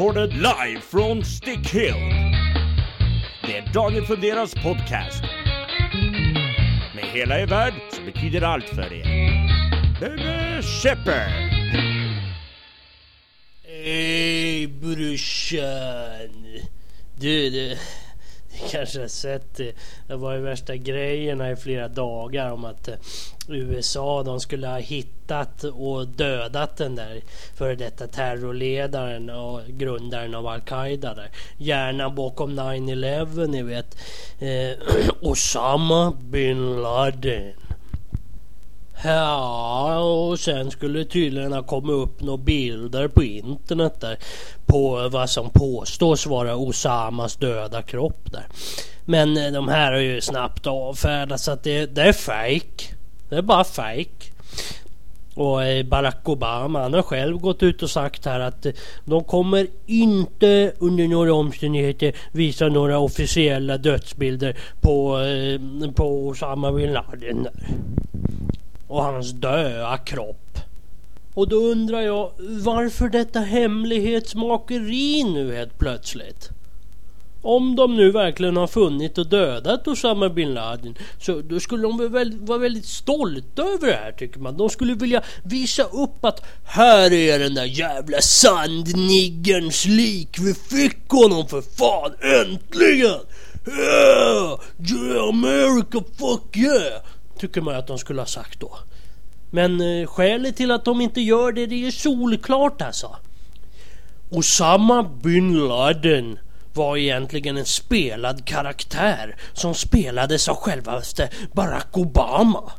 recorded live från Stick Hill. Det är Daniel Funderas podcast. Med hela er värld som betyder allt för er. Bebe Shepard! Hej brorsan! Du, du, kanske har sett det. Det var ju värsta grejerna i flera dagar om att eh, USA de skulle ha hittat och dödat den där före detta terrorledaren och grundaren av Al-Qaida där. Hjärnan bakom 9-11 ni vet. Eh, Osama bin Laden. Ja, och sen skulle det tydligen ha kommit upp några bilder på internet där på vad som påstås vara Osamas döda kropp där. Men eh, de här har ju snabbt avfärdats att det, det är fake. Det är bara fake. Och eh, Barack Obama han har själv gått ut och sagt här att eh, de kommer inte under några omständigheter visa några officiella dödsbilder på, på Osama bin Laden. Där och hans döda kropp. Och då undrar jag varför detta hemlighetsmakeri nu helt plötsligt? Om de nu verkligen har funnit och dödat Osama bin Laden så då skulle de väl vara väldigt stolta över det här tycker man. De skulle vilja visa upp att här är den där jävla sandniggerns lik. Vi fick honom för fan äntligen! Yeah! Yeah America fuck yeah! Tycker man att de skulle ha sagt då. Men eh, skälet till att de inte gör det, det är ju solklart alltså. Osama bin Laden var egentligen en spelad karaktär som spelades av självaste Barack Obama.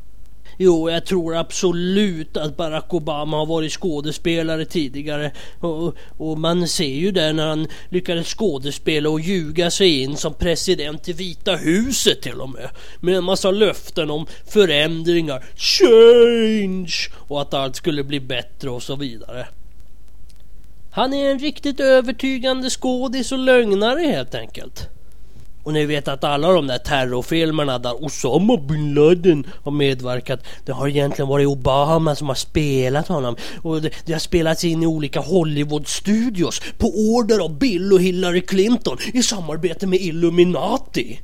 Jo, jag tror absolut att Barack Obama har varit skådespelare tidigare. Och, och, man ser ju det när han lyckades skådespela och ljuga sig in som president i Vita huset till och med. Med en massa löften om förändringar, change och att allt skulle bli bättre och så vidare. Han är en riktigt övertygande skådis och lögnare helt enkelt. Och ni vet att alla de där terrorfilmerna där Osama bin Laden har medverkat. Det har egentligen varit Obama som har spelat honom. Och det, det har spelats in i olika Hollywood-studios på order av Bill och Hillary Clinton i samarbete med Illuminati.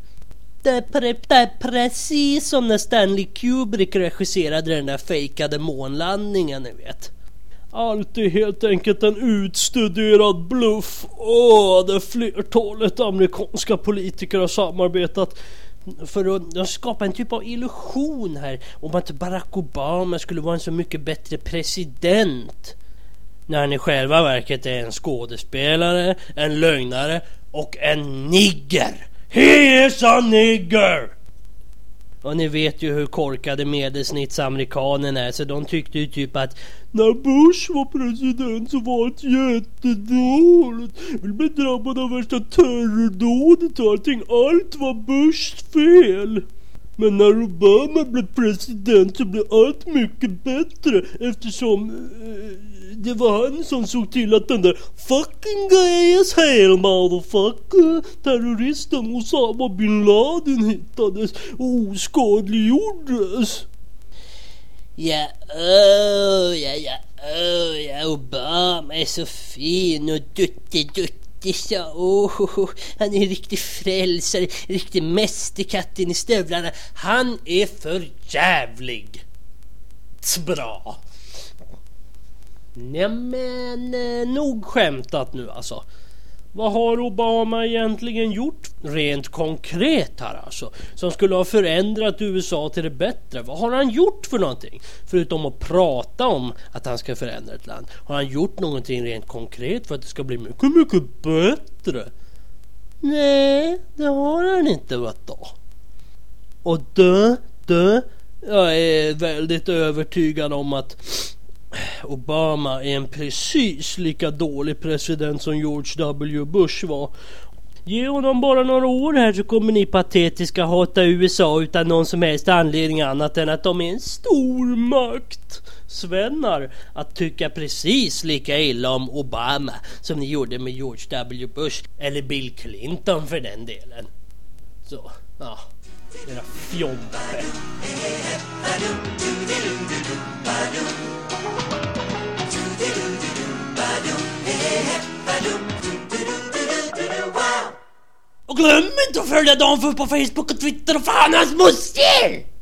Det är, pre, det är precis som när Stanley Kubrick regisserade den där fejkade månlandningen ni vet. Allt är helt enkelt en utstuderad bluff. Åh, där flertalet amerikanska politiker har samarbetat för att skapa en typ av illusion här om att Barack Obama skulle vara en så mycket bättre president. När han i själva verket är en skådespelare, en lögnare och en nigger. He is a nigger! Och ni vet ju hur korkade medelsnittsamerikanerna är så de tyckte ju typ att när Bush var president så var det jättedåligt. Vi blev drabbade av värsta terrordådet och allting. Allt var Bushs fel. Men när Obama blev president så blev allt mycket bättre eftersom eh, det var han som såg till att den där fucking gay as hell motherfucker terroristen Osama bin Laden hittades och oskadliggjordes. Ja, oh, ja, ja, oh, ja, Obama är så fin och duttig-duttig så. Oh, han är en riktig frälsare, en riktig mästerkatten i stövlarna. Han är för jävlig. Bra. Nämen, eh, nog skämtat nu alltså. Vad har Obama egentligen gjort rent konkret här alltså? Som skulle ha förändrat USA till det bättre. Vad har han gjort för någonting? Förutom att prata om att han ska förändra ett land. Har han gjort någonting rent konkret för att det ska bli mycket, mycket bättre? Nej, det har han inte vet då. Och dö, dö. Jag är väldigt övertygad om att Obama är en precis lika dålig president som George W Bush var. Ge honom bara några år här så kommer ni patetiska hata USA utan någon som helst anledning annat än att de är en stor makt. Svennar att tycka precis lika illa om Obama som ni gjorde med George W Bush eller Bill Clinton för den delen. Så, ja. Era fjompar. Och glöm inte att följa Danfus på Facebook och Twitter och fan hans moster!